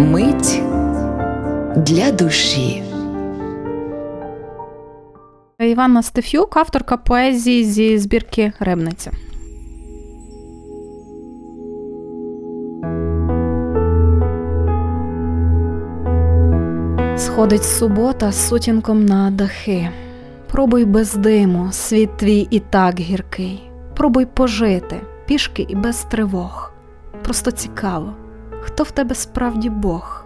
Мить для душі. Іванна Стефюк, авторка поезії зі збірки Ребниця. Сходить субота з сутінком на дахи. Пробуй без диму, світ твій і так гіркий. Пробуй пожити, пішки і без тривог. Просто цікаво, хто в тебе справді Бог.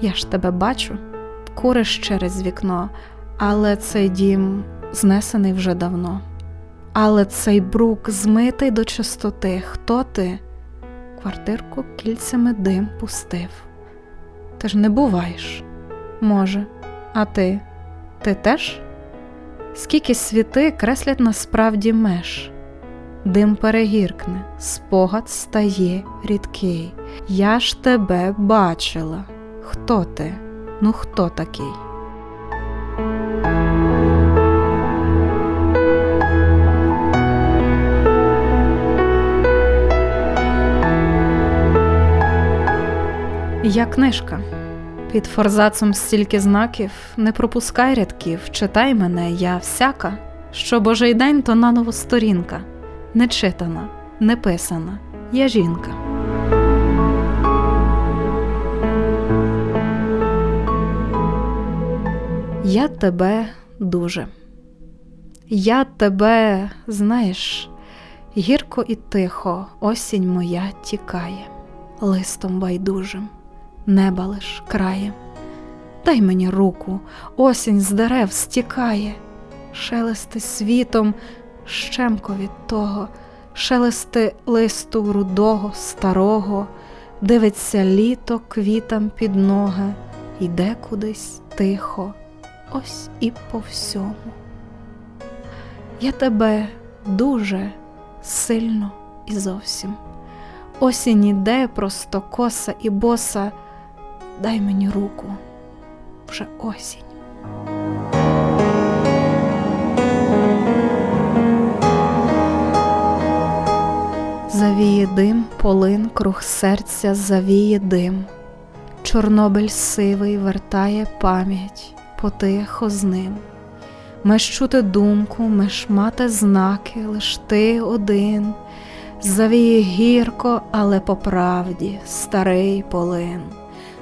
Я ж тебе бачу, куриш через вікно, але цей дім знесений вже давно. Але цей брук змитий до чистоти. Хто ти? Квартирку кільцями дим пустив. Ти ж не буваєш, може, а ти? Ти теж? Скільки світи креслять насправді меж, дим перегіркне, спогад стає рідкий. Я ж тебе бачила. Хто ти? Ну хто такий? Я книжка. Під форзацом стільки знаків, не пропускай рядків, читай мене, я всяка, що божий день то наново сторінка, не читана, не писана, я жінка. Я тебе дуже. Я тебе, знаєш, гірко і тихо осінь моя тікає, листом байдужим, неба лиш краєм. Дай мені руку, осінь з дерев стікає, шелести світом, щемко від того, шелести листу рудого, старого, дивиться літо квітам під ноги, йде кудись тихо ось і по всьому. Я тебе дуже сильно і зовсім. Осінь іде просто коса і боса, дай мені руку вже осінь. Полин, круг серця, завіє дим, Чорнобиль сивий вертає пам'ять потихо з ним. Меж чути думку, меж мати знаки, лиш ти один, завіє гірко, але по правді старий полин.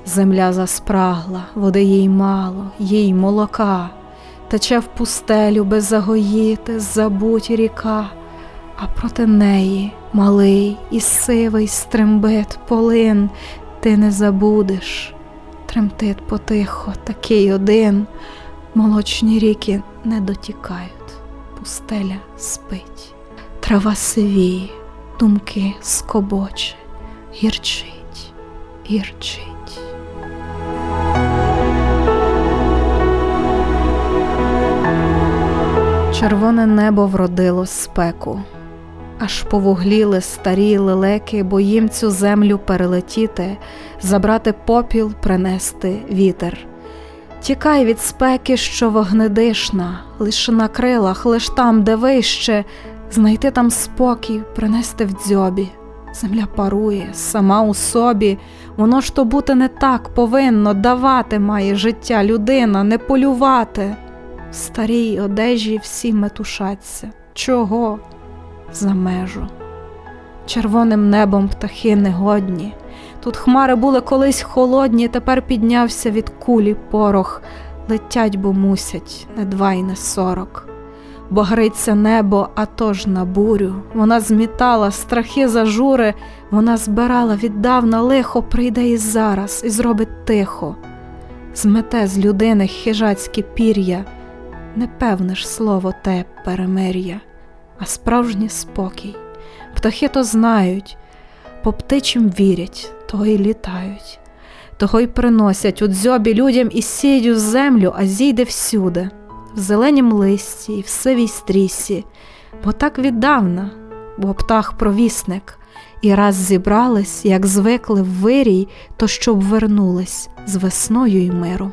Земля заспрагла, води їй мало, їй молока, тече в пустелю без загоїти, забуть ріка, а проти неї малий і сивий стрембит полин, ти не забудеш. Тремтить потихо, такий один, молочні ріки не дотікають, пустеля спить, трава сивіє, думки скобоче, гірчить, гірчить. Червоне небо вродило спеку, аж повугліли старі лелеки, бо їм цю землю перелетіти, забрати попіл, принести вітер. Тікай від спеки, що вогнедишна, лише на крилах, лиш там, де вище, знайти там спокій, принести в дзьобі. Земля парує, сама у собі, воно ж то бути не так повинно, давати має життя людина, не полювати. В старій одежі всі метушаться. Чого? За межу. Червоним небом птахи негодні. Тут хмари були колись холодні, тепер піднявся від кулі порох, летять, бо мусять, не два й не сорок. Бо гриться небо, а то ж на бурю. Вона змітала страхи зажури, вона збирала віддавна лихо, прийде і зараз, і зробить тихо. Змете з людини хижацькі пір'я, непевне ж слово те перемир'я, а справжній спокій. Птахи то знають, по птичим вірять того й літають, того й приносять у дзьобі людям і сіють в землю, а зійде всюди, в зеленім листі і в сивій стрісі, бо так віддавна, бо птах провісник, і раз зібрались, як звикли в вирій, то щоб вернулись з весною й миром.